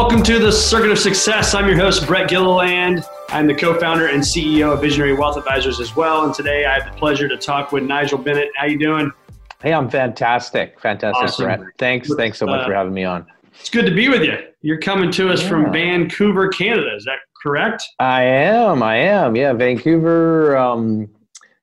Welcome to the Circuit of Success. I'm your host, Brett Gilliland. I'm the co founder and CEO of Visionary Wealth Advisors as well. And today I have the pleasure to talk with Nigel Bennett. How you doing? Hey, I'm fantastic. Fantastic, awesome. Brett. Thanks. Thanks so much uh, for having me on. It's good to be with you. You're coming to us yeah. from Vancouver, Canada. Is that correct? I am. I am. Yeah, Vancouver. Um,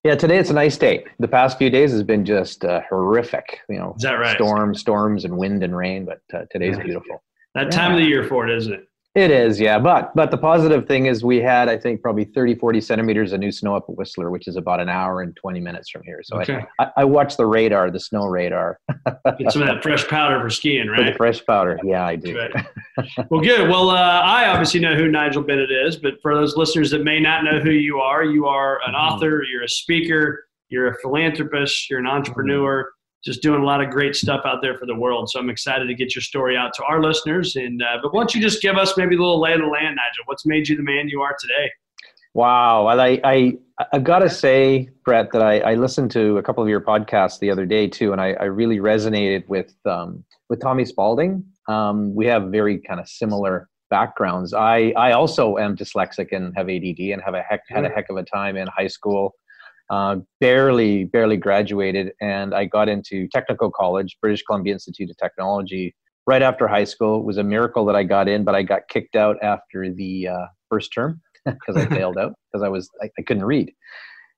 yeah, today it's a nice day. The past few days has been just uh, horrific. You know, is that right? Storms, storms, and wind and rain. But uh, today's beautiful. That time of the year for it, isn't it? It is, yeah. But but the positive thing is we had, I think, probably 30, 40 centimeters of new snow up at Whistler, which is about an hour and 20 minutes from here. So okay. I, I, watched the radar, the snow radar. Get some of that fresh powder for skiing, right? For the fresh powder, yeah, I do. well, good. Well, uh, I obviously know who Nigel Bennett is, but for those listeners that may not know who you are, you are an mm-hmm. author, you're a speaker, you're a philanthropist, you're an entrepreneur. Mm-hmm just doing a lot of great stuff out there for the world. So I'm excited to get your story out to our listeners. And uh, but why don't you just give us maybe a little lay of the land, Nigel? What's made you the man you are today? Wow, well, I I I gotta say, Brett, that I, I listened to a couple of your podcasts the other day too, and I, I really resonated with um, with Tommy Spaulding. Um, we have very kind of similar backgrounds. I I also am dyslexic and have ADD and have a heck had a heck of a time in high school uh, barely barely graduated and i got into technical college british columbia institute of technology right after high school. It was a miracle that i got in but i got kicked out after the uh, first term because i failed out because i was I, I, couldn't read.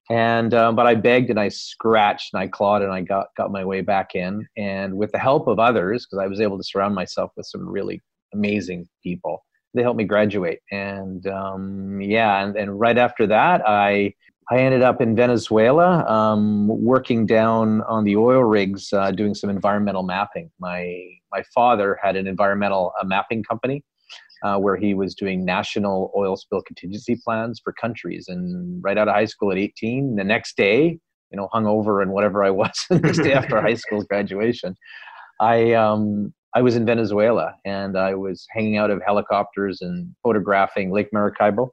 And um, but i begged and i scratched and i clawed and i got got my way back in. And with the help of others because i was able to surround myself with some really amazing people they helped me graduate. And um, yeah and, and right after that i I ended up in Venezuela um, working down on the oil rigs uh, doing some environmental mapping. My, my father had an environmental uh, mapping company uh, where he was doing national oil spill contingency plans for countries. And right out of high school at 18, the next day, you know, hung over and whatever I was the next day after high school graduation, I, um, I was in Venezuela and I was hanging out of helicopters and photographing Lake Maracaibo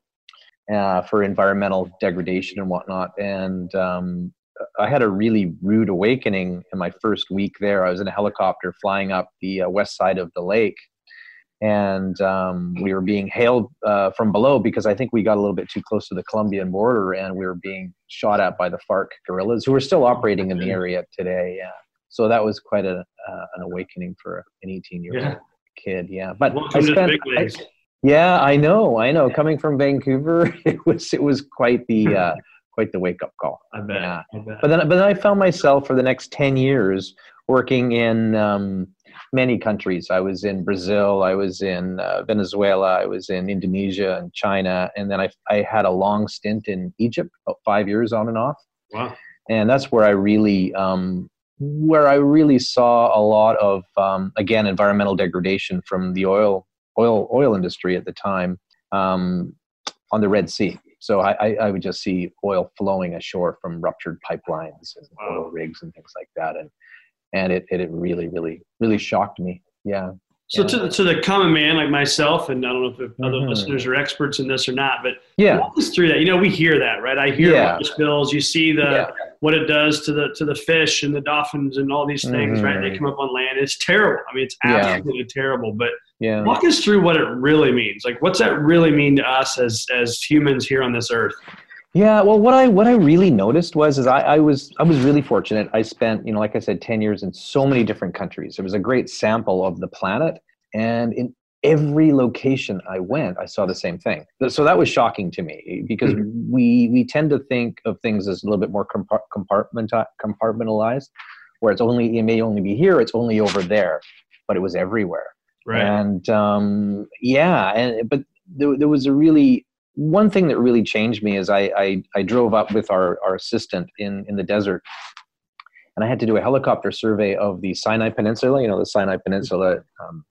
uh, for environmental degradation and whatnot. And um, I had a really rude awakening in my first week there. I was in a helicopter flying up the uh, west side of the lake, and um, we were being hailed uh, from below because I think we got a little bit too close to the Colombian border, and we were being shot at by the FARC guerrillas, who are still operating in the area today. Yeah, so that was quite a uh, an awakening for an 18 year old yeah. kid. Yeah, but Welcome I spent. Yeah, I know, I know. Coming from Vancouver, it was it was quite the uh, quite the wake up call. I bet. Yeah. I bet. But then, but then I found myself for the next ten years working in um, many countries. I was in Brazil, I was in uh, Venezuela, I was in Indonesia and China, and then I I had a long stint in Egypt, about five years on and off. Wow. And that's where I really um, where I really saw a lot of um, again environmental degradation from the oil oil oil industry at the time um, on the Red Sea. So I, I, would just see oil flowing ashore from ruptured pipelines and wow. oil rigs and things like that, and and it, it, it really really really shocked me. Yeah. So yeah. to, the, to the common man like myself, and I don't know if other mm-hmm. listeners are experts in this or not, but yeah, walk us through that. You know, we hear that, right? I hear yeah. spills. You see the yeah. What it does to the to the fish and the dolphins and all these things, mm-hmm. right? They mm-hmm. come up on land. It's terrible. I mean, it's absolutely yeah. terrible. But yeah. walk us through what it really means. Like, what's that really mean to us as as humans here on this earth? Yeah, well, what I what I really noticed was is I, I was I was really fortunate. I spent you know like I said ten years in so many different countries. It was a great sample of the planet, and in every location I went, I saw the same thing. So that was shocking to me because mm-hmm. we we tend to think of things as a little bit more compartmentalized, where it's only it may only be here, it's only over there, but it was everywhere. Right. And um, yeah, and but there, there was a really one thing that really changed me is I, I, I drove up with our, our assistant in, in the desert and I had to do a helicopter survey of the Sinai Peninsula. You know, the Sinai Peninsula, um,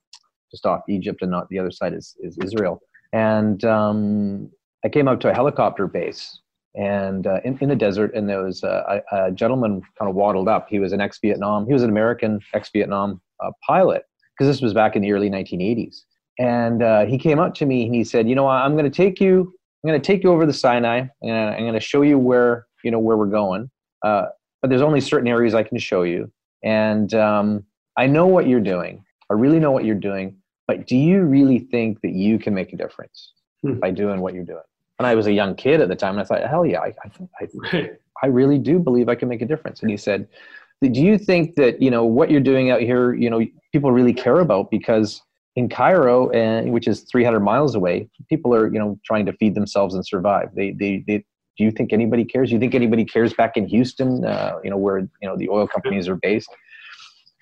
just off Egypt, and not the other side is, is Israel. And um, I came up to a helicopter base and uh, in, in the desert, and there was a, a, gentleman kind of waddled up. He was an ex-Vietnam. He was an American ex-Vietnam uh, pilot because this was back in the early 1980s. And uh, he came up to me and he said, "You know, I'm going to take you. I'm going to take you over the Sinai, and I'm going to show you where you know where we're going. Uh, but there's only certain areas I can show you. And um, I know what you're doing. I really know what you're doing. But do you really think that you can make a difference hmm. by doing what you're doing?" And I was a young kid at the time, and I thought, "Hell yeah, I, I, I, I really do believe I can make a difference." And he said, "Do you think that you know what you're doing out here? You know, people really care about because." in Cairo, and which is 300 miles away, people are you know trying to feed themselves and survive. They they, they do you think anybody cares? Do you think anybody cares back in Houston? Uh, you know where you know the oil companies are based,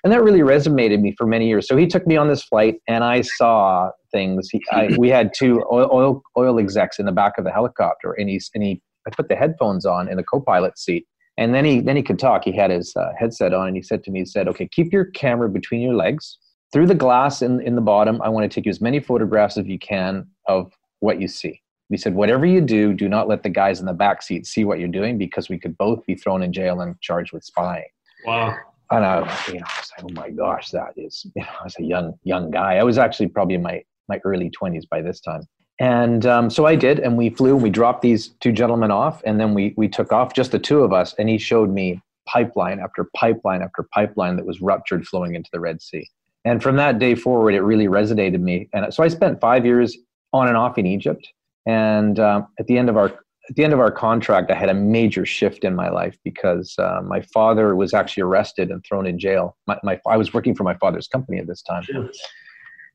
and that really resonated me for many years. So he took me on this flight, and I saw things. He, I, we had two oil, oil execs in the back of the helicopter, and he's and he I put the headphones on in the co-pilot seat, and then he then he could talk. He had his uh, headset on, and he said to me, he said, "Okay, keep your camera between your legs." through the glass in, in the bottom, I want to take you as many photographs as you can of what you see. He said, whatever you do, do not let the guys in the back seat see what you're doing because we could both be thrown in jail and charged with spying. Wow. And I, you know, I was like, oh my gosh, that is, you know, I was a young, young guy. I was actually probably in my, my early 20s by this time. And um, so I did, and we flew, and we dropped these two gentlemen off, and then we, we took off, just the two of us, and he showed me pipeline after pipeline after pipeline that was ruptured flowing into the Red Sea. And from that day forward, it really resonated me. And so I spent five years on and off in Egypt. And um, at the end of our at the end of our contract, I had a major shift in my life because uh, my father was actually arrested and thrown in jail. My, my, I was working for my father's company at this time,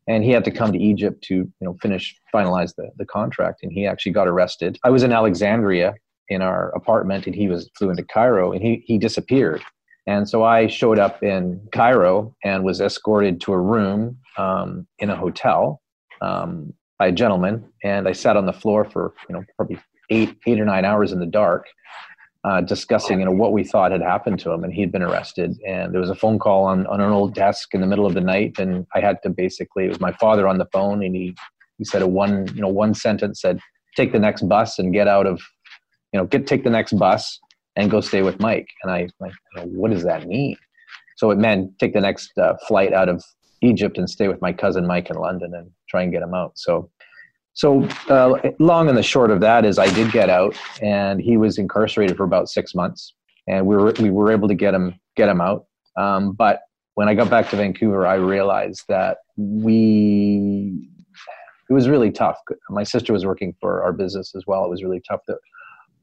and he had to come to Egypt to you know finish finalize the, the contract. And he actually got arrested. I was in Alexandria in our apartment, and he was flew into Cairo, and he he disappeared. And so I showed up in Cairo and was escorted to a room um, in a hotel um, by a gentleman. And I sat on the floor for you know probably eight eight or nine hours in the dark, uh, discussing you know what we thought had happened to him. And he'd been arrested. And there was a phone call on on an old desk in the middle of the night, and I had to basically it was my father on the phone, and he he said a one you know one sentence said take the next bus and get out of you know get take the next bus and go stay with Mike. And I like, what does that mean? So it meant take the next uh, flight out of Egypt and stay with my cousin Mike in London and try and get him out. So, so uh, long and the short of that is I did get out, and he was incarcerated for about six months, and we were we were able to get him get him out. Um, but when I got back to Vancouver, I realized that we it was really tough. My sister was working for our business as well. It was really tough that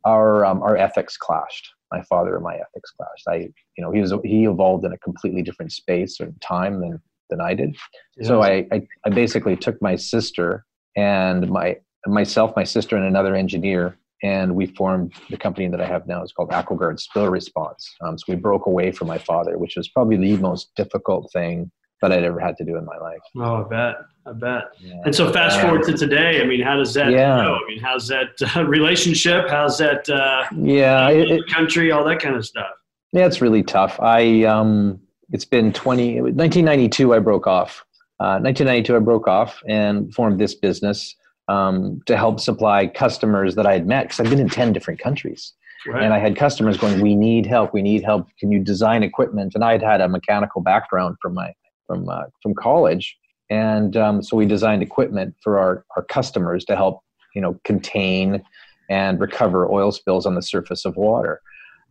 our um, our ethics clashed. My father and my ethics clashed. I, you know, he was he evolved in a completely different space and time than than I did. Yes. So I, I I basically took my sister and my myself, my sister, and another engineer, and we formed the company that I have now. It's called AquaGuard Spill Response. Um, so we broke away from my father, which was probably the most difficult thing that I'd ever had to do in my life. Oh, I bet. I bet. Yeah. And so fast forward to today. I mean, how does that yeah. go? I mean, how's that uh, relationship? How's that? Uh, yeah, it, country, all that kind of stuff. Yeah, it's really tough. I um, it's been 20, 1992. I broke off. Uh, 1992, I broke off and formed this business um, to help supply customers that I had met because I've been in 10 different countries. Right. And I had customers going, "We need help. We need help. Can you design equipment?" And I had had a mechanical background from my from uh, from college, and um, so we designed equipment for our our customers to help you know contain and recover oil spills on the surface of water.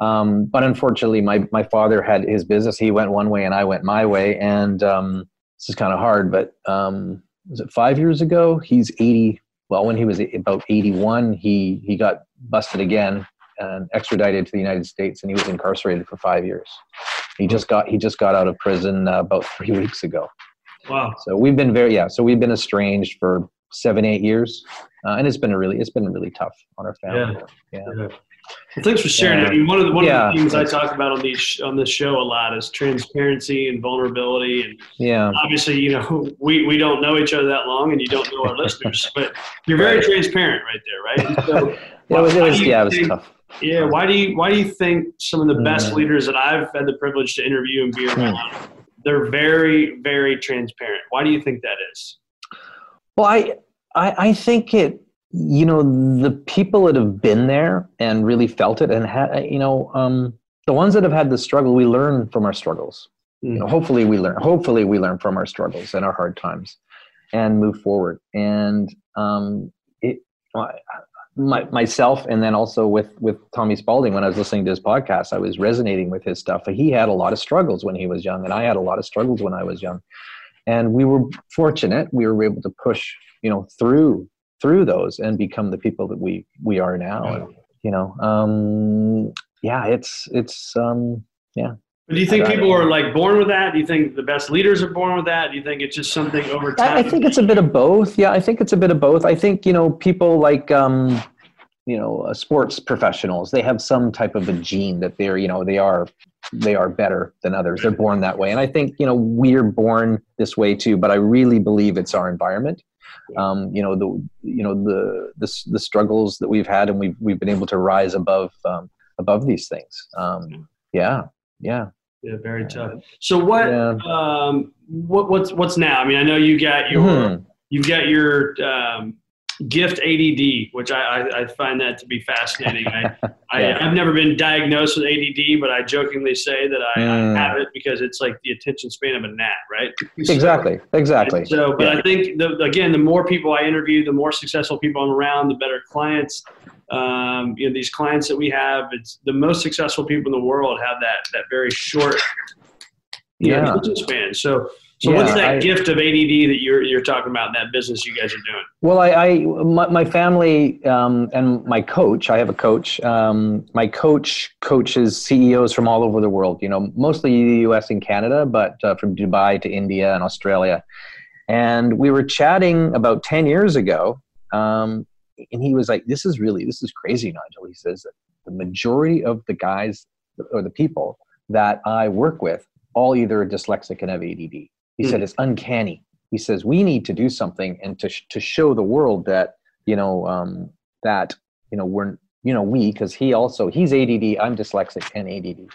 Um, but unfortunately, my my father had his business. He went one way, and I went my way. And um, this is kind of hard, but um, was it five years ago? He's eighty. Well, when he was about eighty-one, he he got busted again and extradited to the United States, and he was incarcerated for five years. He just got he just got out of prison uh, about three weeks ago. Wow. So we've been very yeah. So we've been estranged for seven eight years, uh, and it's been a really it's been really tough on our family. Yeah. Well, thanks for sharing. Yeah. I mean, one of the one Yeah. of the things I talk about on these on this show a lot is transparency and vulnerability. And Yeah. obviously, you know, we, we don't know each other that long, and you don't know our listeners, but you're very transparent right there, right? So, Yeah, it was, was yeah, it was think- tough. Yeah. Why do you Why do you think some of the best Mm. leaders that I've had the privilege to interview and be around, they're very very transparent? Why do you think that is? Well, I, I, I think it, you know, the people that have been there and really felt it and had, you know, um, the ones that have had the struggle, we learn from our struggles. You know, hopefully we learn, hopefully we learn from our struggles and our hard times and move forward. And, um, it, my, myself and then also with with Tommy Spaulding when I was listening to his podcast I was resonating with his stuff he had a lot of struggles when he was young and I had a lot of struggles when I was young and we were fortunate we were able to push you know through through those and become the people that we we are now and, you know um yeah it's it's um But do you think people are like born with that? Do you think the best leaders are born with that? Do you think it's just something over time? I, I think it's a bit of both. Yeah, I think it's a bit of both. I think you know people like um, you know uh, sports professionals. They have some type of a gene that they're you know they are they are better than others. They're born that way, and I think you know we're born this way too. But I really believe it's our environment. Um, you know the you know the, the the struggles that we've had, and we've we've been able to rise above um, above these things. Um, yeah, yeah, yeah, very tough. So what? yeah. Um, what what's what's now? I mean, I know you got your Mhm. you've got your um, gift ADD, which I, I, I find that to be fascinating. I, I Yeah. I've never been diagnosed with ADD, but I jokingly say that I, Mm. I have it because it's like the attention span of a gnat, right? Exactly, exactly. So, but Yeah. I think the, again, the more people I interview, the more successful people I'm around, the better clients. Um, you know, these clients that we have, it's the most successful people in the world have that that very short you know, attention span. So, so what's that I- gift of ADD that you're you're talking about in that business you guys are doing? Well, I, I my, my family um, and my coach. I have a coach. Um, my coach coaches CEOs from all over the world. You know, mostly the U.S. and Canada, but uh, from Dubai to India and Australia. And we were chatting about ten years ago, um, and he was like, "This is really this is crazy, Nigel." He says that the majority of the guys or the people that I work with all either are dyslexic and have ADD. He Hmm. said it's uncanny. He says we need to do something and to, to show the world that you know um, that you know we're you know we because he also he's add i'm dyslexic and add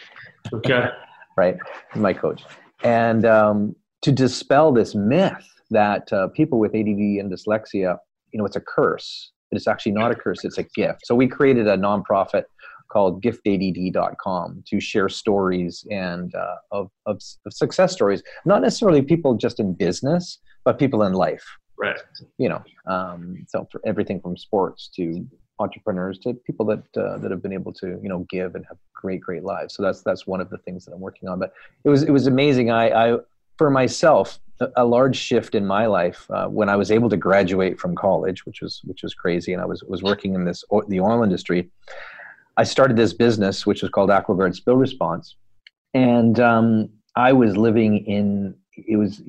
Okay. right? My coach. And um, to dispel this myth that uh, people with add and dyslexia you know it's a curse. It's actually not a curse it's a gift. So we created a nonprofit called giftadd.com to share stories and uh, of, of, of success stories. Not necessarily people just in business but people in life. Right. you know um, so for everything from sports to entrepreneurs to people that uh, that have been able to you know give and have great great lives. So that's that's one of the things that i'm working on. But it was it was amazing. I i for myself a, large shift in my life uh, when i was able to graduate from college which was which was crazy and i was was working in this o- the oil industry i started this business which was called aquaguard spill response and um, i was living in it was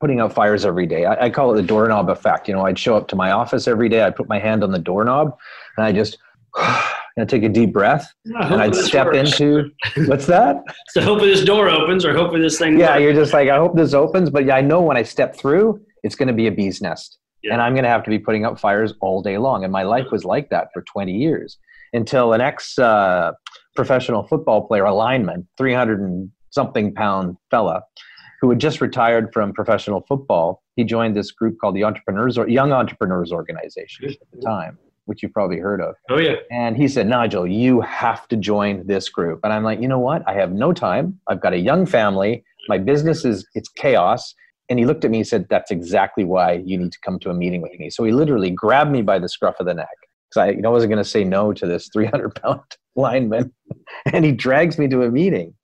putting out fires every day. I, I call it the doorknob effect. You know, I'd show up to my office every day. I'd put my hand on the doorknob, and I just and take a deep breath, and I'd step into what's that? So hopefully this door opens, or hopefully this thing. Yeah, works. you're just like, I hope this opens, but yeah, I know when I step through, it's going to be a bee's nest, Yeah. and I'm going to have to be putting out fires all day long. And my life was like that for 20 years until an ex uh, professional football player, a lineman, 300 and something pound fella, who had just retired from professional football. He joined this group called the Entrepreneurs or Young Entrepreneurs Organization at the time, which you've probably heard of. Oh yeah. And he said, Nigel, you have to join this group. And I'm like, you know what? I have no time. I've got a young family. My business is it's chaos. And he looked at me and said, That's exactly why you need to come to a meeting with me. So he literally grabbed me by the scruff of the neck. Because I you know, wasn't going to say no to this 300 pound lineman. And he drags me to a meeting.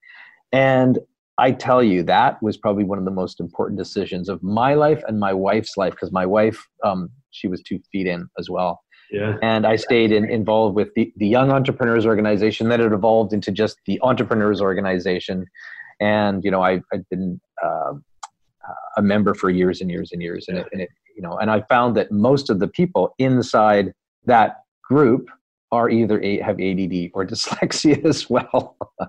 And I tell you, that was probably one of the most important decisions of my life and my wife's life. Because my wife, um, she was two feet in as well Yeah. and I stayed in, involved with the, the Young Entrepreneurs Organization. Then it evolved into just the Entrepreneurs Organization, and you know I, I've been uh, a member for years and years and years, and it, and it you know, and I found that most of the people inside that group are either a, have ADD or dyslexia as well.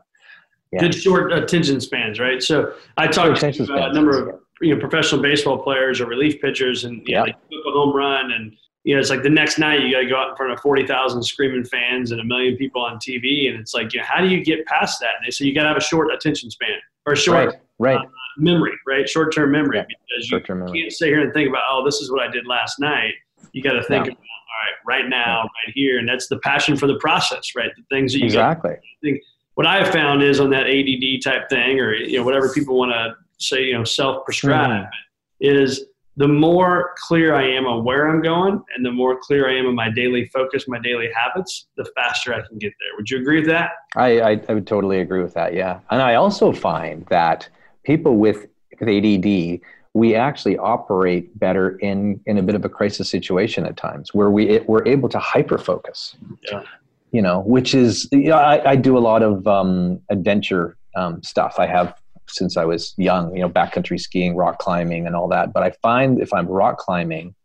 yeah. Good short attention spans, right? So I talked to a number of you know professional baseball players or relief pitchers, and you yeah. know, took a home run, and you know it's like the next night you got to go out in front of forty thousand screaming fans and a million people on TV, and it's like, you know, how do you get past that? And they say you got to have a short attention span or short right, right. Uh, memory, right? Short term memory, yeah. because you memory. can't sit here and think about, oh, this is what I did last night. You got to think about all right, right now, right here, and that's the passion for the process, right? The things that you exactly. Think what I have found is on that ADD type thing, or you know whatever people want to say, you know, self prescribe, mm. is the more clear I am on where I'm going, and the more clear I am on my daily focus, my daily habits, the faster I can get there. Would you agree with that? I, I, I would totally agree with that. Yeah, and I also find that people with with ADD we actually operate better in in a bit of a crisis situation at times where we we're able to hyper focus yeah. you know which is you know, I, I do a lot of um, adventure um, stuff. I have since i was young you know backcountry skiing rock climbing and all that. But i find if i'm rock climbing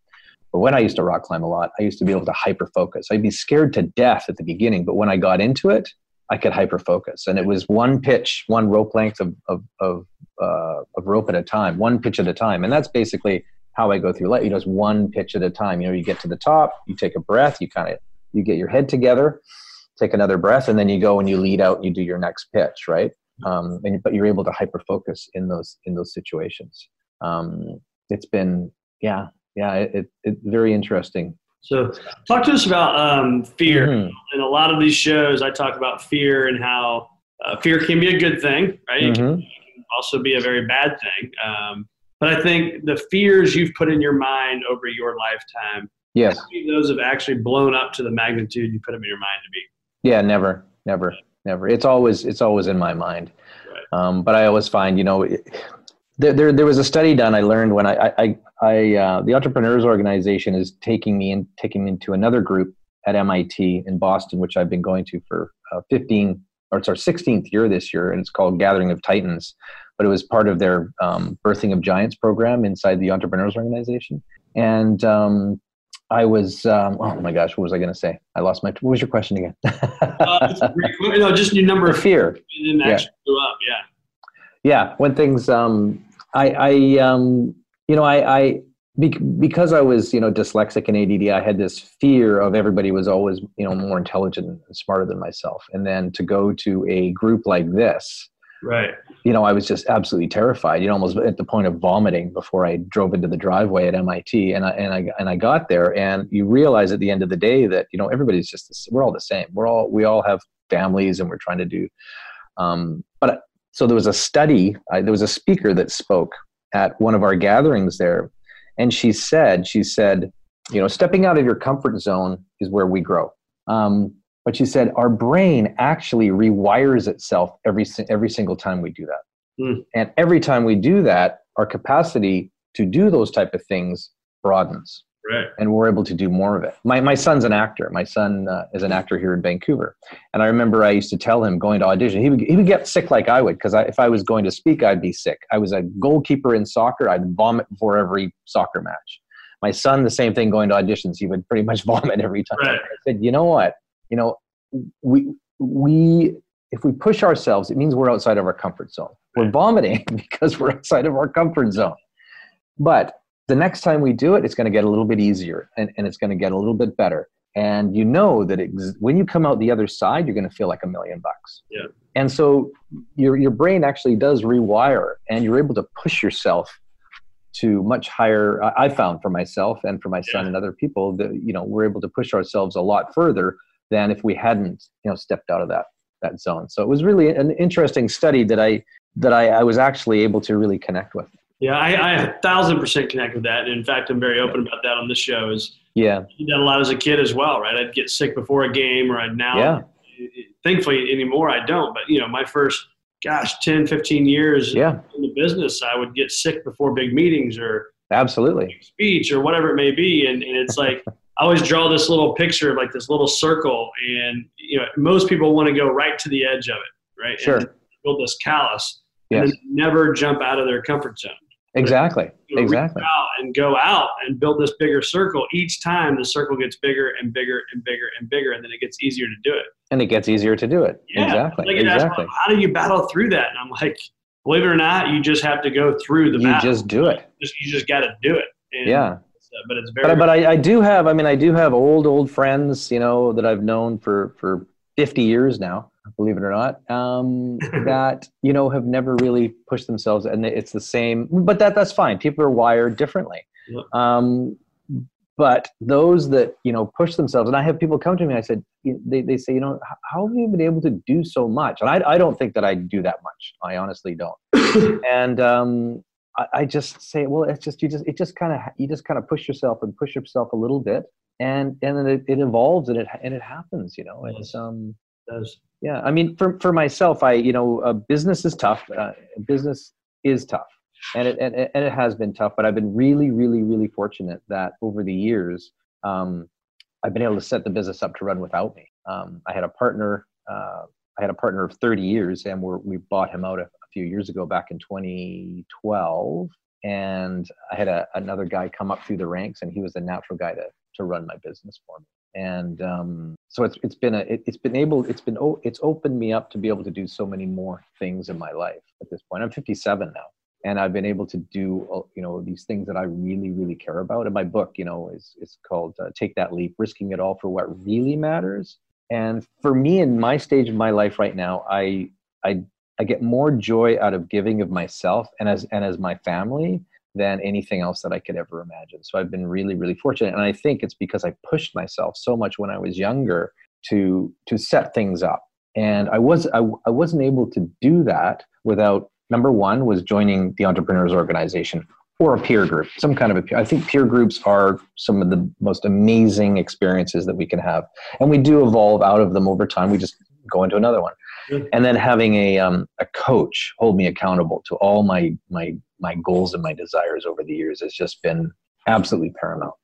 but when i used to rock climb a lot i used to be able to hyper focus i'd be scared to death at the beginning but when i got into it I could hyper focus. And it was one pitch, one rope length of, of, of, uh, of rope at a time, one pitch at a time. And that's basically how I go through life. You know, it's one pitch at a time. You know, you get to the top, you take a breath, you kind of, you get your head together, take another breath, and then you go and you lead out and you do your next pitch, right? Um, and, but you're able to hyper focus in those, in those situations. Um, it's been, yeah, yeah, it, it, very interesting so, talk to us about um, fear. Mm-hmm. In a lot of these shows, I talk about fear and how uh, fear can be a good thing, right? Mm-hmm. It, can, it, can, also be a very bad thing. Um, but I think the fears you've put in your mind over your lifetime, yes, those have actually blown up to the magnitude you put them in your mind to be. Yeah, never, never, never. It's always it's always in my mind. Right. Um, but I always find, you know, it, there, there, there was a study done. I learned when I, I, I uh, the Entrepreneurs Organization is taking me and taking me into another group at MIT in Boston, which I've been going to for uh, 15 or it's our 16th year this year, and it's called Gathering of Titans. But it was part of their um, Birthing of Giants program inside the Entrepreneurs Organization. And um, I was, um, oh my gosh, what was I going to say? I lost my. What was your question again? uh, no, just your number of fear. yeah. Up, yeah. Yeah, when things um, I, I um, you know, I, I because I was, you know, dyslexic and ADD, I had this fear of everybody was always, you know, more intelligent and smarter than myself. And then to go to a group like this, right? You know, I was just absolutely terrified. You know, almost at the point of vomiting before I drove into the driveway at MIT. And I and I and I got there, and you realize at the end of the day that you know everybody's just we're all the same. We're all we all have families, and we're trying to do. Um, but so there was a study, uh, there was a speaker that spoke at one of our gatherings there. And she said, she said, you know, stepping out of your comfort zone is where we grow. Um, but she said, our brain actually rewires itself every, every single time we do that. Mm. And every time we do that, our capacity to do those type of things broadens. Right. And we're able to do more of it. My, my son's an actor. My son uh, is an actor here in Vancouver. And I remember I used to tell him going to audition, he would, he would get sick like I would because if I was going to speak, I'd be sick. I was a goalkeeper in soccer. I'd vomit before every soccer match. My son, the same thing going to auditions. He would pretty much vomit every time. Right. I said, you know what? You know, we, we, if we push ourselves, it means we're outside of our comfort zone. We're vomiting because we're outside of our comfort zone. But the next time we do it, it's going to get a little bit easier and, and it's going to get a little bit better. And you know that it, when you come out the other side, you're going to feel like a million bucks. Yeah. And so your, your brain actually does rewire and you're able to push yourself to much higher. I found for myself and for my son yeah. and other people that, you know, we're able to push ourselves a lot further than if we hadn't, you know, stepped out of that, that zone. So it was really an interesting study that I, that I, I was actually able to really connect with. Yeah, I, I a thousand percent connect with that. And in fact, I'm very open about that on this show. Is yeah, I did that a lot as a kid as well, right? I'd get sick before a game, or I'd now. Yeah. Thankfully, anymore I don't. But you know, my first, gosh, 10, 15 years yeah. in the business, I would get sick before big meetings or absolutely speech or whatever it may be, and, and it's like. I always draw this little picture of like this little circle, and you know, most people want to go right to the edge of it, right? Sure. And build this callus, yes. and never jump out of their comfort zone Exactly. You know, Exactly. and go out and build this bigger circle. Each time the circle gets bigger and bigger and bigger and bigger, and then it gets easier to do it. And it gets easier to do it. Yeah. Exactly. Like, Exactly. why- how do you battle through that? And I'm like, believe it or not, you just have to go through the You battle. just do it. Just- you just got to do it. And Yeah. it's, uh, but it's very. but but I, I do have I mean I do have old old friends you know that I've known for for 50 years now believe it or not um, that you know have never really pushed themselves and it's the same but that that's fine people are wired differently um, but those that you know push themselves and I have people come to me I said they, they say you know how have you been able to do so much and I, I don't think that I do that much I honestly don't and um, I, I just say, well, it's just you just it just kind of you just kind of push yourself and push yourself a little bit, and and then it, it evolves and it and it happens. You know, it's Yes. um does. Yeah. I mean, for for myself, I you know, uh, business is tough. Uh, business is tough, and it and, and it has been tough. But I've been really, really, really fortunate that over the years, um, I've been able to set the business up to run without me. Um, I had a partner. Uh, I had a partner of 30 years, and we're, we bought him out a, a few years ago, back in 2012. And I had a, another guy come up through the ranks, and he was the natural guy to to run my business for me. And um, so it's it's been a it, it's been able it's been o- it's opened me up to be able to do so many more things in my life at this point. I'm 57 now, and I've been able to do uh, you know these things that I really really care about. And my book, you know, is is called uh, "Take That Leap: Risking It All for What Really Matters." And for me, in my stage of my life right now, I I I get more joy out of giving of myself and as and as my family than anything else that I could ever imagine. So I've been really really fortunate, and I think it's because I pushed myself so much when I was younger to to set things up, and I was I, I wasn't able to do that without number one was joining the entrepreneurs organization or a peer group, some kind of a peer. I think peer groups are some of the most amazing experiences that we can have, and we do evolve out of them over time. We just go into another one, and then having a um, a coach hold me accountable to all my my my goals and my desires over the years has just been absolutely paramount.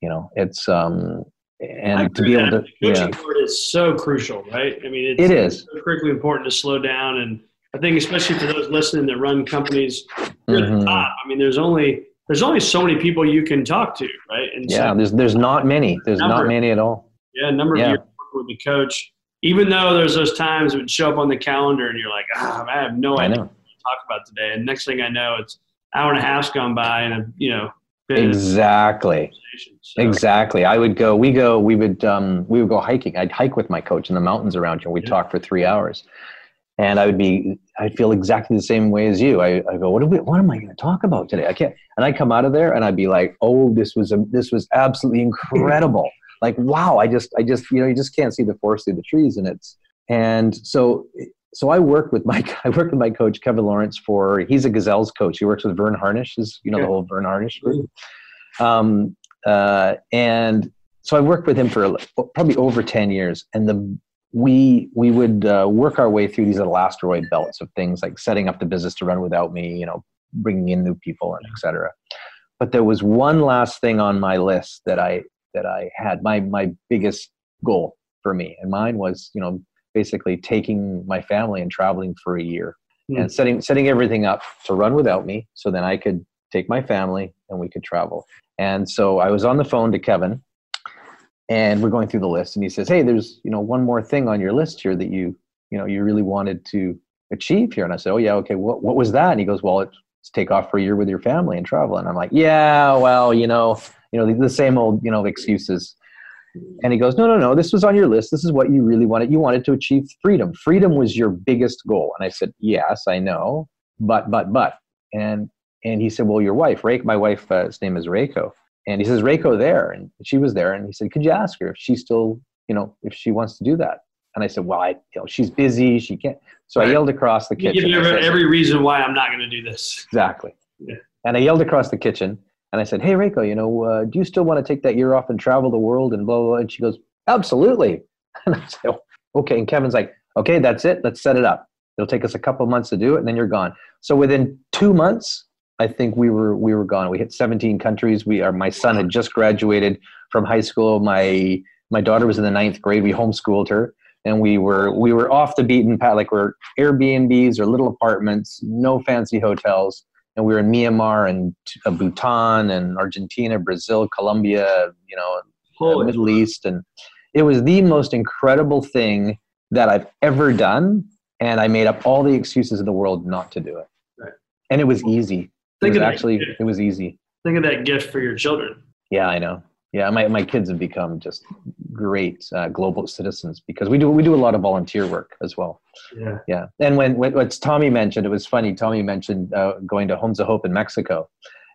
You know, it's um and to be able that. to The coaching yeah, part is so crucial, right? I mean, it's, It is. so critically important to slow down, and I think especially for those listening that run companies, you're at Mhm. the top. I mean, there's only there's only so many people you can talk to, right? And yeah. so, There's there's not many. There's not many at all. yeah, a number Yeah. of years with the coach. Even though there's those times it would show up on the calendar and you're like, ah, I have no I idea know. Talk about today. And next thing I know, it's hour and a half's gone by, and I've you know Exactly. So, Exactly. I would go. We go. We would. Um, we would go hiking. I'd hike with my coach in the mountains around here. We'd Yeah. talk for three hours, and I would be. I'd feel exactly the same way as you. I, I go. What, are we, what am I going to talk about today? I can't. And I come out of there, and I'd be like, "Oh, this was a, this was absolutely incredible. like, wow! I just, I just, you know, you just can't see the forest through the trees, and it's and so." So I worked with my I worked with my coach Kevin Lawrence for he's a gazelles coach. He works with Verne Harnish, is you know the whole Verne Harnish group. Um, uh, and so I worked with him for probably over 10 years. And the, we, we would uh, work our way through these little asteroid belts of things like setting up the business to run without me, you know, bringing in new people and et cetera. But there was one last thing on my list that I, that I had, my, my biggest goal for me. And mine was, you know, basically taking my family and traveling for a year Hmm. and setting, setting everything up to run without me so then I could take my family and we could travel. And so I was on the phone to Kevin and we're going through the list and he says, Hey, there's, you know, one more thing on your list here that you, you know, you really wanted to achieve here. And I said, Oh yeah. Okay. What, what was that? And he goes, well, it's take off for a year with your family and travel. And I'm like, yeah, well, you know, you know, the, the same old, you know, excuses. And he goes, no, no, no, this was on your list. This is what you really wanted. You wanted to achieve freedom. Freedom was your biggest goal. And I said, yes, I know, but, but, but, and, and he said, well, your wife, Rake, my wife, uh, name is Reiko. And he says, Reiko there. And she was there. And he said, could you ask her if she still, you know, if she wants to do that? And I said, well, I, you know, she's busy. She can't. So I yelled across the You give kitchen. every, said- every reason why I'm not going to do this. Exactly. Yeah. And I yelled across the kitchen and I said, Hey, Reiko, you know, uh, do you still want to take that year off and travel the world and blah, blah, blah? And she goes, Absolutely. And I said, "Oh, Okay. And Kevin's like, Okay, that's it. Let's set it up. It'll take us a couple months to do it and then you're gone. So within two months, I think we were we were gone. We hit 17 countries. We are my son had just graduated from high school. My my daughter was in the ninth grade. We homeschooled her and we were we were off the beaten path like we're airbnbs or little apartments no fancy hotels and we were in Myanmar and uh, Bhutan and Argentina, Brazil, Colombia, you know, Holy Middle East, and it was the most incredible thing that I've ever done. And I made up all the excuses in the world not to do it. Right. And it was easy. It was actually it was easy. Think of that gift for your children. Yeah, I know. Yeah, my, my kids have become just great uh, global citizens because we do we do a lot of volunteer work as well. Yeah. Yeah, and when, when what Tommy mentioned, it was funny. Tommy mentioned uh, going to Homes of Hope in Mexico,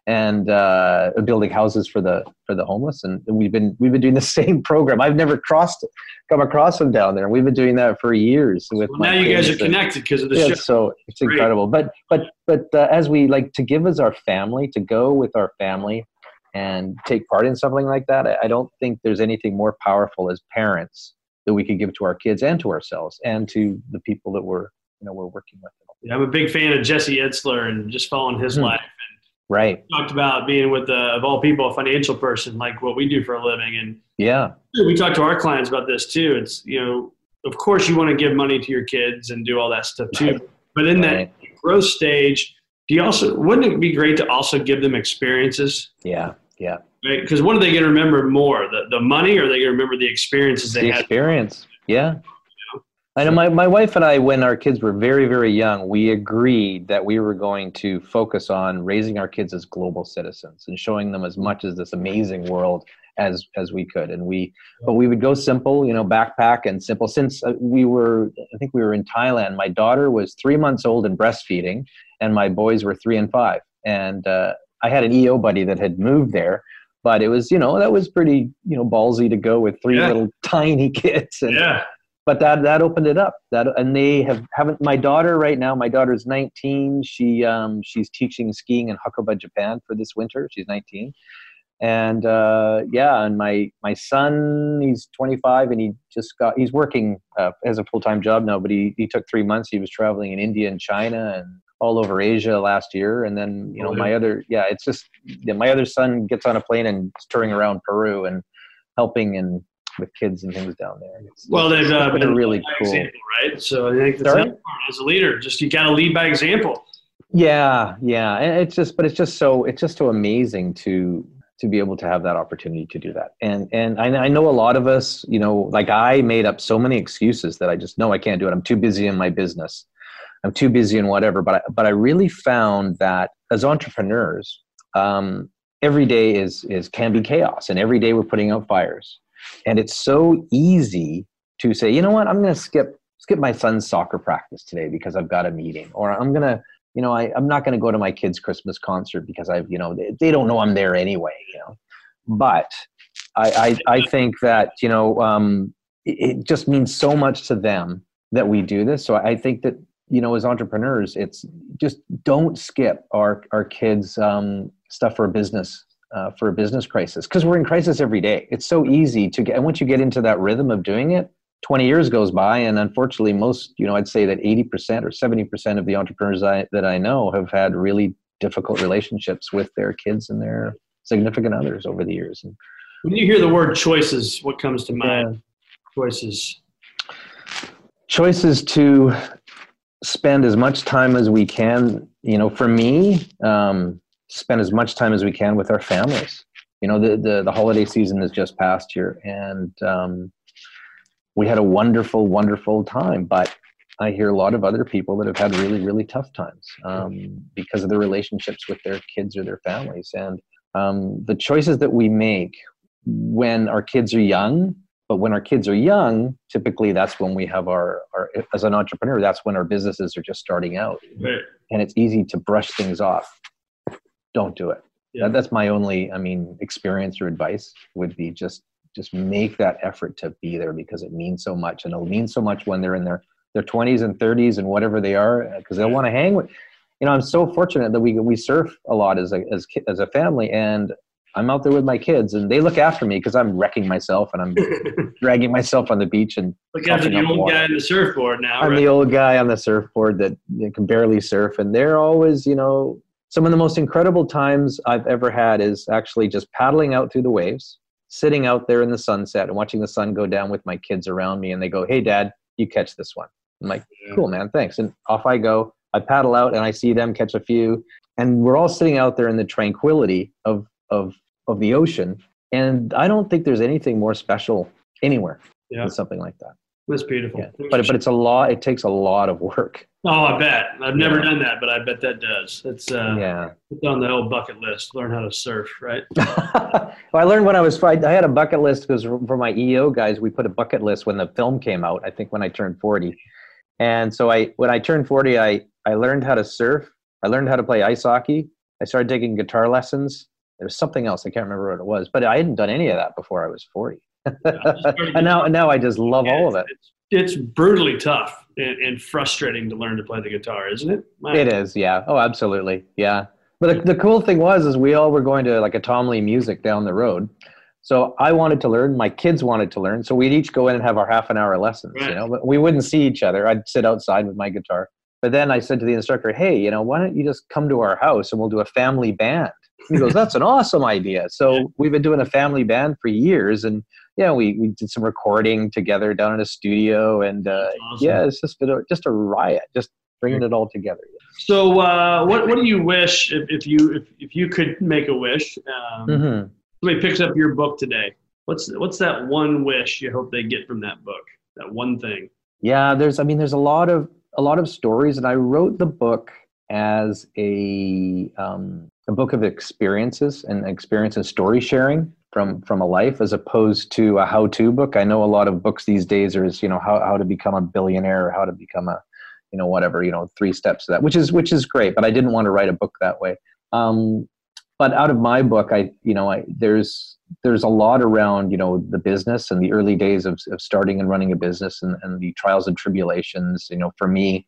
and uh, building houses for the for the homeless. And we've been we've been doing the same program. I've never crossed come across them down there. We've been doing that for years with. Well, now you guys are connected because of the yeah, show. so it's Great. incredible. But but but uh, as we like to give as our family to go with our family and take part in something like that, I, don't think there's anything more powerful as parents that we can give to our kids and to ourselves and to the people that we're you know we're working with. Yeah, I'm a big fan of Jesse Itzler and just following his Hmm. life. Right. Talked about being with, of all people, a financial person, like what we do for a living. And Yeah. we talk to our clients about this too. It's, you know, of course you want to give money to your kids and do all that stuff too. Right. But in that Right. growth stage, do you also, wouldn't it be great to also give them experiences? Yeah. Yeah. Right? Because what are they going to remember more, the, the money or are they going to remember the experiences they the had? experience. Yeah. I know my, my wife and I, when our kids were very, very young, we agreed that we were going to focus on raising our kids as global citizens and showing them as much as this amazing world as as we could. And we, but we would go simple, you know, backpack and simple. Since uh, we were, I think we were in Thailand. My daughter was three months old and breastfeeding, and my boys were three and five. And uh, I had an EO buddy that had moved there, but it was, you know, that was pretty, you know, ballsy to go with three Yeah. little tiny kids. And, Yeah. but that that opened it up that and they have haven't my daughter right now my daughter's 19 she um she's teaching skiing in hakuba japan for this winter she's 19 and uh yeah and my my son he's 25 and he just got he's working uh, as a full-time job now but he he took three months he was traveling in india and china and all over asia last year and then you know Oh, my other yeah it's just yeah, my other son gets on a plane and is touring around peru and helping and with kids and things down there It's- Well, they've uh, been really cool. example, right? So I think that's part as a leader. Just you got to lead by example. Yeah, yeah, and it's just, but it's just so, it's just so amazing to to be able to have that opportunity to do that. And and I, I know a lot of us, you know, like I made up so many excuses that I just know I can't do it. I'm too busy in my business. I'm too busy in whatever. But I, but I really found that as entrepreneurs, um, every day is is can be chaos, and every day we're putting out fires. And it's so easy to say, you know what, I'm going to skip skip my son's soccer practice today because I've got a meeting, or I'm going to you know, I, I'm not going to go to my kid's Christmas concert because I've, you know, they, they don't know I'm there anyway, you know. But I, I, I think that, you know, um, it, it just means so much to them that we do this. So I think that, you know, as entrepreneurs, it's just don't skip our, our kids' um, stuff for a business. Uh, for a business crisis, because we're in crisis every day. It's so easy to get, and once you get into that rhythm of doing it, 20 years goes by and unfortunately most you know i'd say that 80% or 70% of the entrepreneurs I, that i know have had really difficult relationships with their kids and their significant others over the years and, When you hear the word choices, what comes to mind? Choices. choices to spend as much time as we can you know for me um, spend as much time as we can with our families. You know the, the, the holiday season is just past here and um, we had a wonderful wonderful time but i hear a lot of other people that have had really really tough times um, because of their relationships with their kids or their families. And um, the choices that we make when our kids are young but when our kids are young typically that's when we have our, our as an entrepreneur that's when our businesses are just starting out. Right. and it's easy to brush things off. Don't do it. Yeah. that, that's my only i mean experience or advice would be just just make that effort to be there because it means so much. And it'll mean so much when they're in their their 20s and 30s and whatever they are because they'll want to hang with you know i'm so fortunate that we we surf a lot as a as, as a family. And i'm out there with my kids and they look after me because i'm wrecking myself and i'm dragging myself on the beach and Look after the old water. guy in the surfboard now. I'm right? the old guy on the surfboard that can barely surf, and they're always, you know, some of the most incredible times I've ever had is actually just paddling out through the waves, sitting out there in the sunset and watching the sun go down with my kids around me, and they go, "Hey, Dad, you catch this one." I'm like, Yeah. "Cool, man, thanks." And off I go. I paddle out, and I see them catch a few, and we're all sitting out there in the tranquility of of of the ocean and i don't think there's anything more special anywhere Yeah. than something like that That's beautiful. yeah. but but it's a lot it takes a lot of work oh, I bet. I've never Yeah. done that, but I bet that does. It's uh, yeah it's on the old bucket list. Learn how to surf, right? well, I learned when I was I had a bucket list because for my EO guys, we put a bucket list when the film came out. I think when I turned forty, and so I when I turned forty, I I learned how to surf. I learned how to play ice hockey. I started taking guitar lessons. There was something else I can't remember what it was, but I hadn't done any of that before I was forty. and now now I just love all of it. It's, it's brutally tough and, and frustrating to learn to play the guitar, isn't it? My- It is, yeah. Oh, absolutely, yeah. But the, the cool thing was, is we all were going to like a Tom Lee music down the road. So I wanted to learn. My kids wanted to learn. So we'd each go in and have our half an hour lessons. You know, but we wouldn't see each other. I'd sit outside with my guitar. But then I said to the instructor, "Hey, you know, why don't you just come to our house and we'll do a family band?" He goes, "That's an awesome idea." So we've been doing a family band for years, and yeah, we, we did some recording together down in a studio, and uh, awesome. yeah, it's just been a, just a riot, just bringing it all together. So, uh, what what do you wish if, if you if, if you could make a wish? Um, hmm Somebody picks up your book today. What's what's that one wish you hope they get from that book? That one thing. Yeah, there's I mean there's a lot of a lot of stories and I wrote the book as a um, a book of experiences and experience and story sharing from from a life as opposed to a how-to book. I know a lot of books these days are you know how how to become a billionaire or how to become a you know whatever, you know, three steps to that, which is which is great, but I didn't want to write a book that way. Um, but out of my book, I you know I there's there's a lot around you know the business and the early days of, of starting and running a business and, and the trials and tribulations you know for me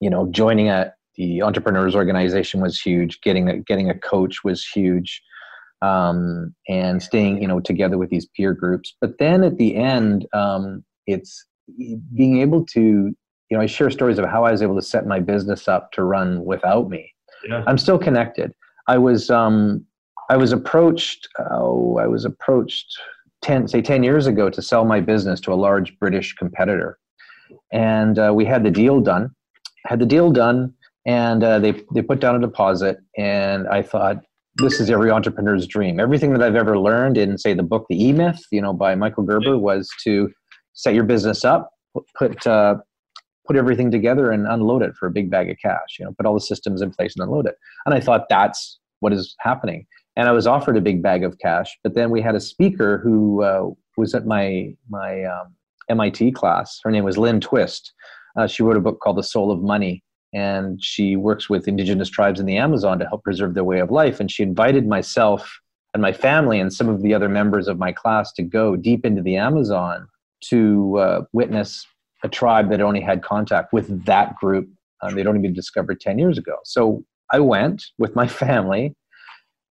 you know joining a the entrepreneurs organization was huge getting a getting a coach was huge um, and staying you know together with these peer groups but then at the end um, it's being able to you know i share stories of how i was able to set my business up to run without me Yeah. i'm still connected i was um, I was approached. Oh, I was approached ten, say ten years ago, to sell my business to a large British competitor, and uh, we had the deal done. Had the deal done, and uh, they they put down a deposit, and I thought this is every entrepreneur's dream. Everything that I've ever learned in, say, the book The E Myth, you know, by Michael Gerber, was to set your business up, put uh, put everything together, and unload it for a big bag of cash. You know, put all the systems in place and unload it. And I thought that's what is happening and I was offered a big bag of cash. But then we had a speaker who uh, was at my my um, MIT class. Her name was Lynn Twist. Uh, she wrote a book called The Soul of Money, and she works with indigenous tribes in the Amazon to help preserve their way of life. And she invited myself and my family and some of the other members of my class to go deep into the Amazon to uh, witness a tribe that only had contact with that group. Uh, they'd only been discovered 10 years ago. So I went with my family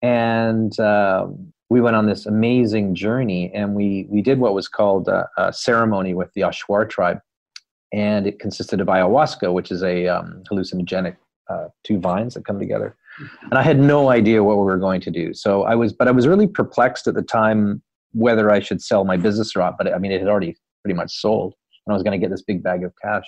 and um, we went on this amazing journey and we, we did what was called a, a ceremony with the Achuar tribe and it consisted of ayahuasca which is a um, hallucinogenic uh, two vines that come together. And i had no idea what we were going to do. So i was but i was really perplexed at the time whether i should sell my business or not but i mean it had already pretty much sold and i was going to get this big bag of cash.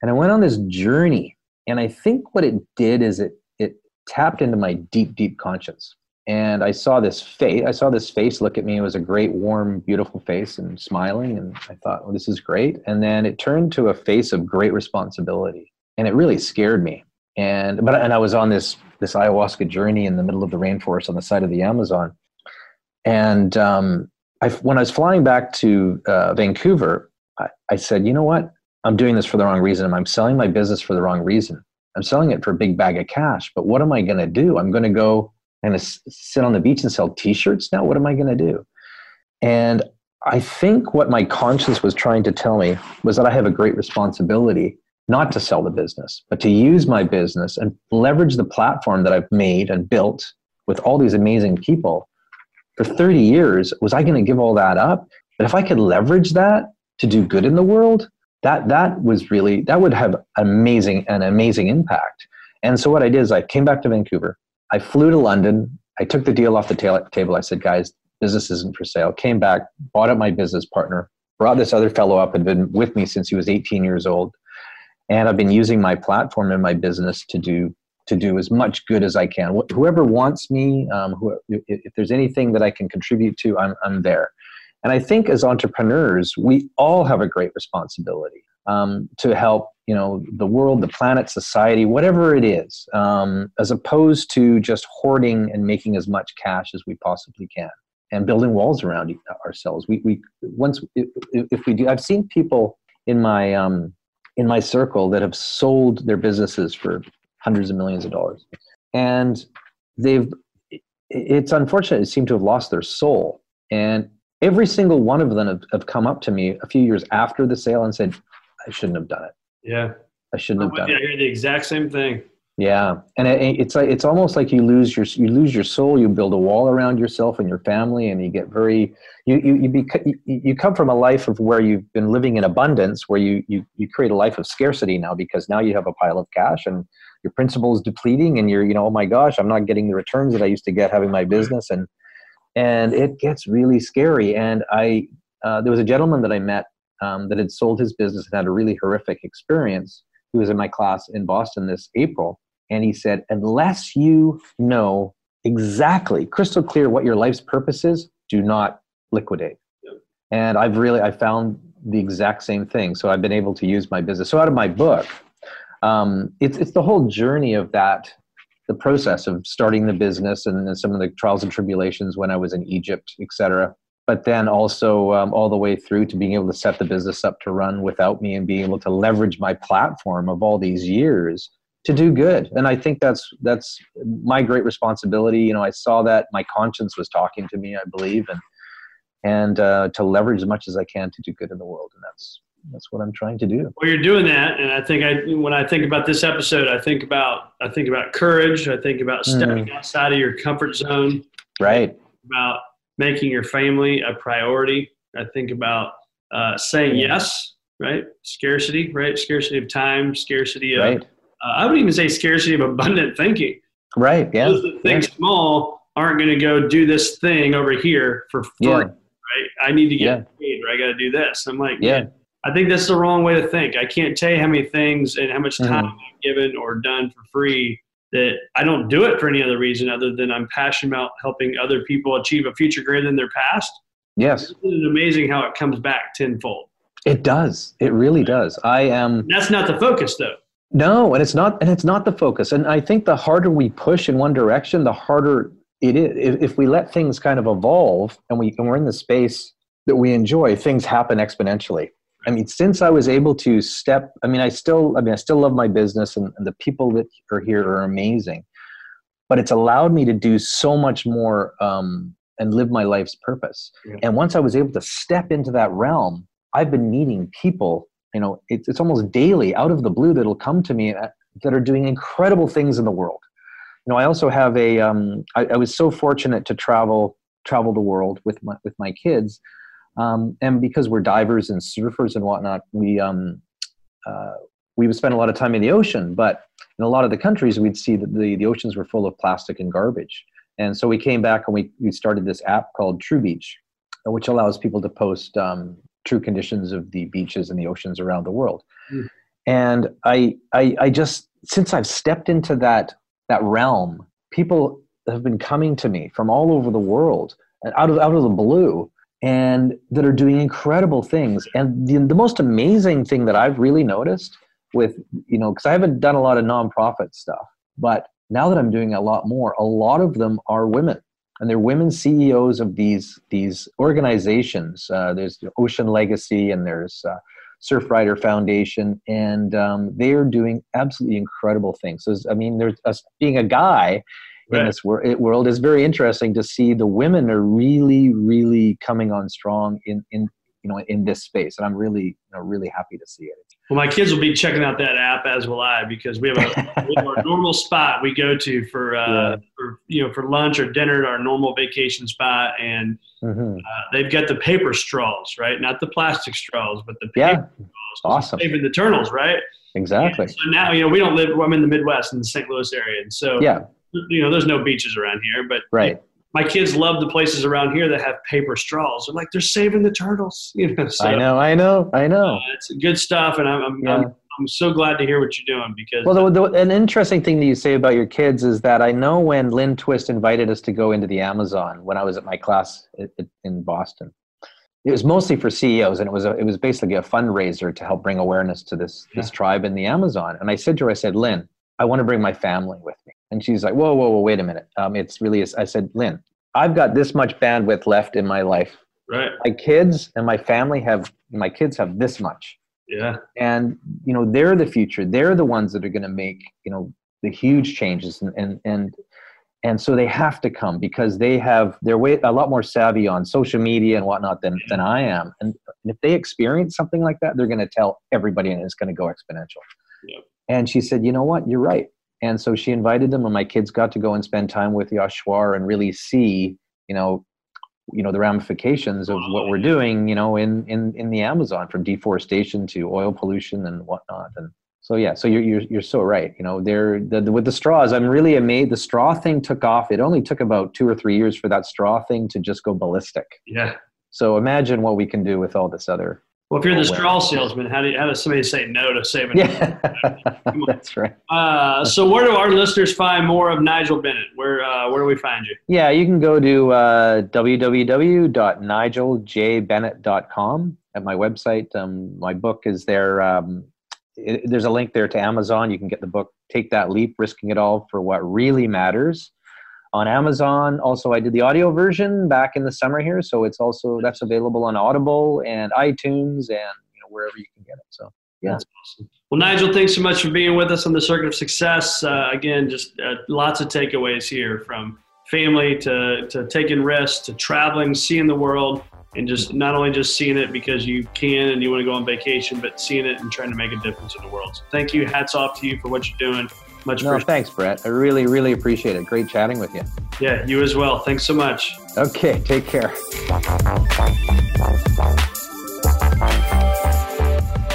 And i went on this journey and i think what it did is it it tapped into my deep deep conscience and i saw this face i saw this face look at me. It was a great warm beautiful face and smiling and i thought well this is great. And then it turned to a face of great responsibility and it really scared me. And but and i was on this this ayahuasca journey in the middle of the rainforest on the side of the amazon. And um, I, when i was flying back to uh, vancouver I, I said you know what? I'm doing this for the wrong reason i'm selling my business for the wrong reason. I'm selling it for a big bag of cash but what am i going to do? I'm going to go and sit on the beach and sell t-shirts now? What am i going to do? And i think what my conscience was trying to tell me was that i have a great responsibility not to sell the business but to use my business and leverage the platform that i've made and built with all these amazing people. For 30 years was i going to give all that up? But if i could leverage that to do good in the world that that was really that would have amazing an amazing impact. And so what i did is i came back to vancouver I flew to London. I took the deal off the ta- table. I said, guys, business isn't for sale. Came back, bought up my business partner, brought this other fellow up, and been with me since he was 18 years old. And I've been using my platform and my business to do to do as much good as I can. Wh- Whoever wants me, um, if, if there's anything that I can contribute to, I'm, I'm there. And I think as entrepreneurs, we all have a great responsibility um, to help, you know, the world, the planet, society, whatever it is, um, as opposed to just hoarding and making as much cash as we possibly can and building walls around ourselves. We, we once if, if we do, I've seen people in my um, in my circle that have sold their businesses for hundreds of millions of dollars, and they've. It's unfortunate. They seem to have lost their soul, and every single one of them have, have come up to me a few years after the sale and said, "I shouldn't have done it. Yeah. I shouldn't have done you. it." I hear the exact same thing. Yeah, and it, it's like it's almost like you lose your you lose your soul. You build a wall around yourself and your family, and you get very you you you, bec- you, you come from a life of where you've been living in abundance, where you you you create a life of scarcity now because now you have a pile of cash and your principal is depleting, and you're you know oh my gosh, I'm not getting the returns that I used to get having my business, and and it gets really scary. And I uh, there was a gentleman that I met um, that had sold his business and had a really horrific experience. He was in my class in Boston this April and he said, unless you know exactly, crystal clear what your life's purpose is, do not liquidate. And I've really, I found the exact same thing. So I've been able to use my business. So out of my book, um, it's, it's the whole journey of that, the process of starting the business and, then some of the trials and tribulations when I was in Egypt, et cetera. But then also um, all the way through to being able to set the business up to run without me and being able to leverage my platform of all these years to do good. And i think that's that's my great responsibility. You know i saw that my conscience was talking to me i believe and and uh, to leverage as much as i can to do good in the world. And that's that's what i'm trying to do. Well, you're doing that, and I think I when I think about this episode, I think about I think about courage. I think about stepping outside of your comfort zone. right. About making your family a priority. I think about uh, saying yes. Right, scarcity. Right, scarcity of time, scarcity of. right Uh, I would even say scarcity of abundant thinking. right yeah Those that think yeah. small aren't going to go do this thing over here for free. Yeah. Right, I need to get Yeah. paid, or I got to do this. I'm like, yeah I think that's the wrong way to think. I can't tell you how many things and how much Mm-hmm. time I've given or done for free that I don't do it for any other reason other than I'm passionate about helping other people achieve a future greater than their past. yes It's amazing how it comes back tenfold. it does it really does i am that's not the focus, though. No, and it's not, and it's not the focus. And I think the harder we push in one direction, the harder it is. If, if we let things kind of evolve, and we and we're in the space that we enjoy, things happen exponentially. I mean, since I was able to step, I mean, I still, I mean, I still love my business, and, and the people that are here are amazing. But it's allowed me to do so much more um, and live my life's purpose. Yeah. And once I was able to step into that realm, I've been meeting people you know it's, it's almost daily out of the blue that'll come to me uh, that are doing incredible things in the world you know i also have a um, I, I was so fortunate to travel travel the world with my with my kids um, and because we're divers and surfers and whatnot we um, uh, we would spend a lot of time in the ocean but in a lot of the countries we'd see that the, the oceans were full of plastic and garbage and so we came back and we, we started this app called true beach which allows people to post um, true conditions of the beaches and the oceans around the world. Mm. And I, I, I just since I've stepped into that that realm, people have been coming to me from all over the world, and out of out of the blue, and that are doing incredible things. And the, the most amazing thing that I've really noticed with you know because I haven't done a lot of nonprofit stuff, but now that I'm doing a lot more, a lot of them are women and they're women CEOs of these these organizations. Uh, there's Ocean Legacy and there's uh, Surfrider Foundation, and um, they are doing absolutely incredible things. So, I mean, there's us being a guy in this wor- world It's very interesting to see the women are really, really coming on strong in in you know in this space, and I'm really you know, really happy to see it. Well, my kids will be checking out that app as will I because we have, a, we have our normal spot we go to for, uh, Yeah. for you know for lunch or dinner at our normal vacation spot, and Mhm. uh, they've got the paper straws, right? Not the plastic straws, but the paper Yeah, straws. awesome. Saving the turtles, right? exactly. And so now you know we don't live. I'm in the Midwest in the St. Louis area, and so Yeah, you know there's no beaches around here, but right. my kids love the places around here that have paper straws. They're like they're saving the turtles, you know. So, I know, I know, I know. uh, it's good stuff, and I'm I'm, Yeah. I'm I'm so glad to hear what you're doing because Well, the, the, an interesting thing that you say about your kids is that I know when Lynn Twist invited us to go into the Amazon when I was at my class in Boston, it was mostly for CEOs, and it was a, it was basically a fundraiser to help bring awareness to this this tribe in the Amazon. And I said to her, I said, Lynn, I want to bring my family with me. And she's like, Whoa, whoa, whoa, wait a minute. Um, it's really. I said, Lynn, I've got this much bandwidth left in my life. right, My kids and my family have my kids have this much. Yeah, and you know they're the future. They're the ones that are going to make you know the huge changes. And and and and so they have to come because they have they're way a lot more savvy on social media and whatnot than than I am. And, if they experience something like that they're going to tell everybody and it's going to go exponential. Yep. and she said you know what? You're right and so she invited them and my kids got to go and spend time with Yashwar and really see you know you know the ramifications of what we're doing you know in in in the amazon from deforestation to oil pollution and whatnot. And so yeah so you're you're, you're so right. You know they're the, the, with the straws i'm really amazed. The straw thing took off. It only took about two or three years for that straw thing to just go ballistic. Yeah. so imagine what we can do with all this other Well, if you're the Oh, straw salesman, how do you, how does somebody say no to saving? yeah that's right Uh, so where do our listeners find more of Nigel Bennett? Where uh, where do we find you? Yeah, you can go to uh, www.nigeljbennett.com at my website. Um, my book is there. Um, it, there's a link there to Amazon. You can get the book, Take That Leap, Risking It All for What Really Matters on Amazon. Also, I did the audio version back in the summer here. So it's also, that's available on Audible and iTunes and you know, wherever you can get it. So yeah. That's awesome. Well, Nigel, thanks so much for being with us on the Circuit of Success. Uh, again, just uh, lots of takeaways here from family to, to taking risks to traveling, seeing the world, and just not only just seeing it because you can and you want to go on vacation, but seeing it and trying to make a difference in the world. So thank you. Hats off to you for what you're doing. Much No, thanks, Brett. I really, really appreciate it. Great chatting with you. Yeah, you as well. Thanks so much. Okay, take care.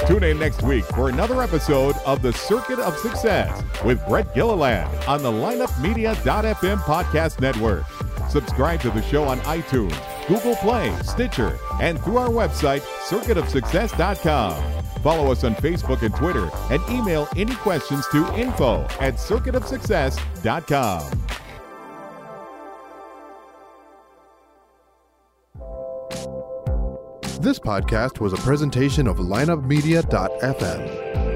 Tune in next week for another episode of The Circuit of Success with Brett Gilliland on the lineupmedia.fm podcast network. Subscribe to the show on iTunes, Google Play, Stitcher, and through our website, circuitofsuccess.com. Follow us on Facebook and Twitter and email any questions to info at circuitofsuccess.com. This podcast was a presentation of lineupmedia.fm.